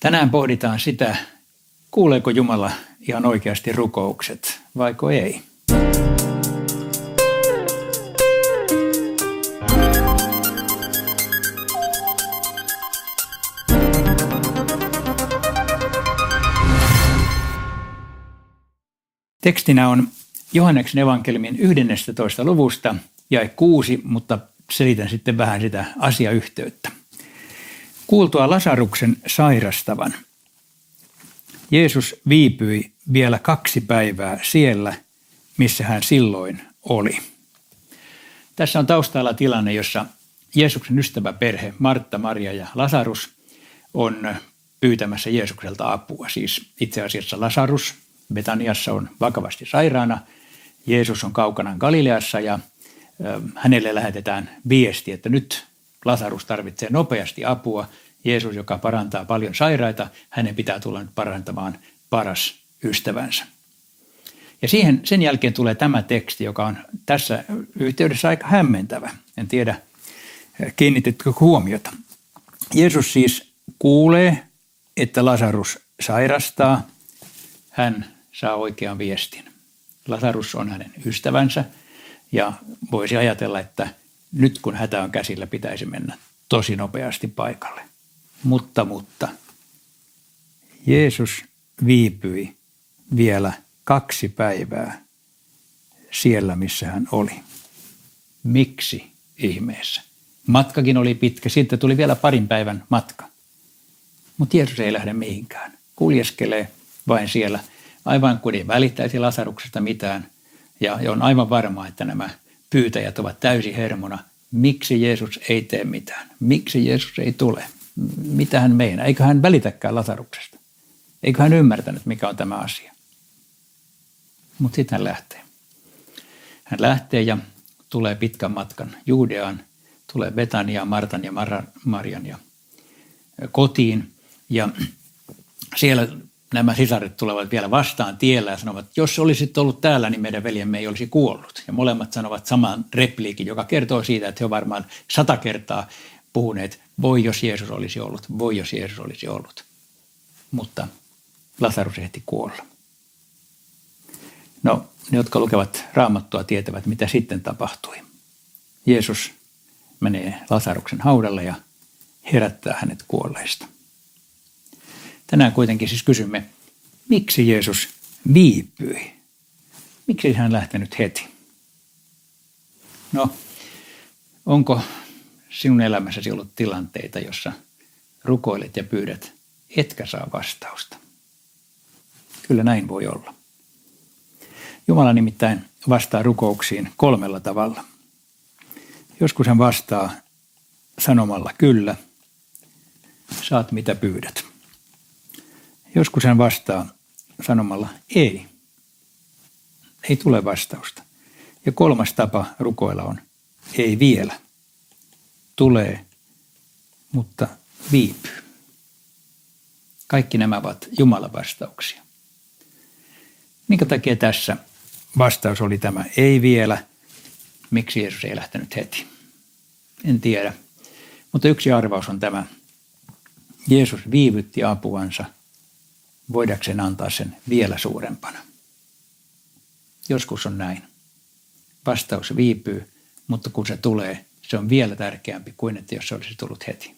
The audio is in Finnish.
Tänään pohditaan sitä, kuuleeko Jumala ihan oikeasti rukoukset, vaiko ei. Tekstinä on Johanneksen evankeliumin 11. luvusta ja 6, mutta selitän sitten vähän sitä asiayhteyttä. Kuultua Lasaruksen sairastavan, Jeesus viipyi vielä kaksi päivää siellä, missä hän silloin oli. Tässä on taustalla tilanne, jossa Jeesuksen ystävä perhe Martta, Maria ja Lasarus on pyytämässä Jeesukselta apua. Siis itse asiassa Lasarus Betaniassa on vakavasti sairaana. Jeesus on kaukana Galileassa ja hänelle lähetetään viesti, että nyt Lasarus tarvitsee nopeasti apua. Jeesus, joka parantaa paljon sairaita, hänen pitää tulla nyt parantamaan paras ystävänsä. Ja siihen, sen jälkeen tulee tämä teksti, joka on tässä yhteydessä aika hämmentävä. En tiedä, kiinnitetkö huomiota. Jeesus siis kuulee, että Lasarus sairastaa. Hän saa oikean viestin. Lasarus on hänen ystävänsä ja voisi ajatella, että nyt kun hätä on käsillä, pitäisi mennä tosi nopeasti paikalle. Mutta, mutta, Jeesus viipyi vielä kaksi päivää siellä, missä hän oli. Miksi ihmeessä? Matkakin oli pitkä, sitten tuli vielä parin päivän matka. Mutta Jeesus ei lähde mihinkään. Kuljeskelee vain siellä – aivan kuin ei välittäisi Lasaruksesta mitään. Ja on aivan varmaa, että nämä pyytäjät ovat täysin hermona. Miksi Jeesus ei tee mitään? Miksi Jeesus ei tule? Mitä hän meinaa? Eikö hän välitäkään Lasaruksesta? Eikö hän ymmärtänyt, mikä on tämä asia? Mutta sitten hän lähtee. Hän lähtee ja tulee pitkän matkan Juudeaan, tulee Betaniaan, Martan ja Marian ja kotiin. Ja siellä nämä sisaret tulevat vielä vastaan tiellä ja sanovat, että jos olisit ollut täällä, niin meidän veljemme ei olisi kuollut. Ja molemmat sanovat saman repliikin, joka kertoo siitä, että he ovat varmaan sata kertaa puhuneet, voi jos Jeesus olisi ollut, voi jos Jeesus olisi ollut. Mutta Lasarus ehti kuolla. No, ne, jotka lukevat raamattua, tietävät, mitä sitten tapahtui. Jeesus menee Lasaruksen haudalle ja herättää hänet kuolleista. Tänään kuitenkin siis kysymme, miksi Jeesus viipyi? Miksi hän lähtenyt heti? No, onko sinun elämässäsi ollut tilanteita, jossa rukoilet ja pyydät, etkä saa vastausta? Kyllä näin voi olla. Jumala nimittäin vastaa rukouksiin kolmella tavalla. Joskus hän vastaa sanomalla kyllä, saat mitä pyydät. Joskus hän vastaa sanomalla ei. Ei tule vastausta. Ja kolmas tapa rukoilla on ei vielä. Tulee, mutta viipyy. Kaikki nämä ovat Jumalan vastauksia. Minkä takia tässä vastaus oli tämä ei vielä? Miksi Jeesus ei lähtenyt heti? En tiedä. Mutta yksi arvaus on tämä. Jeesus viivytti apuansa – voidakseen antaa sen vielä suurempana. Joskus on näin. Vastaus viipyy, mutta kun se tulee, se on vielä tärkeämpi kuin että jos se olisi tullut heti.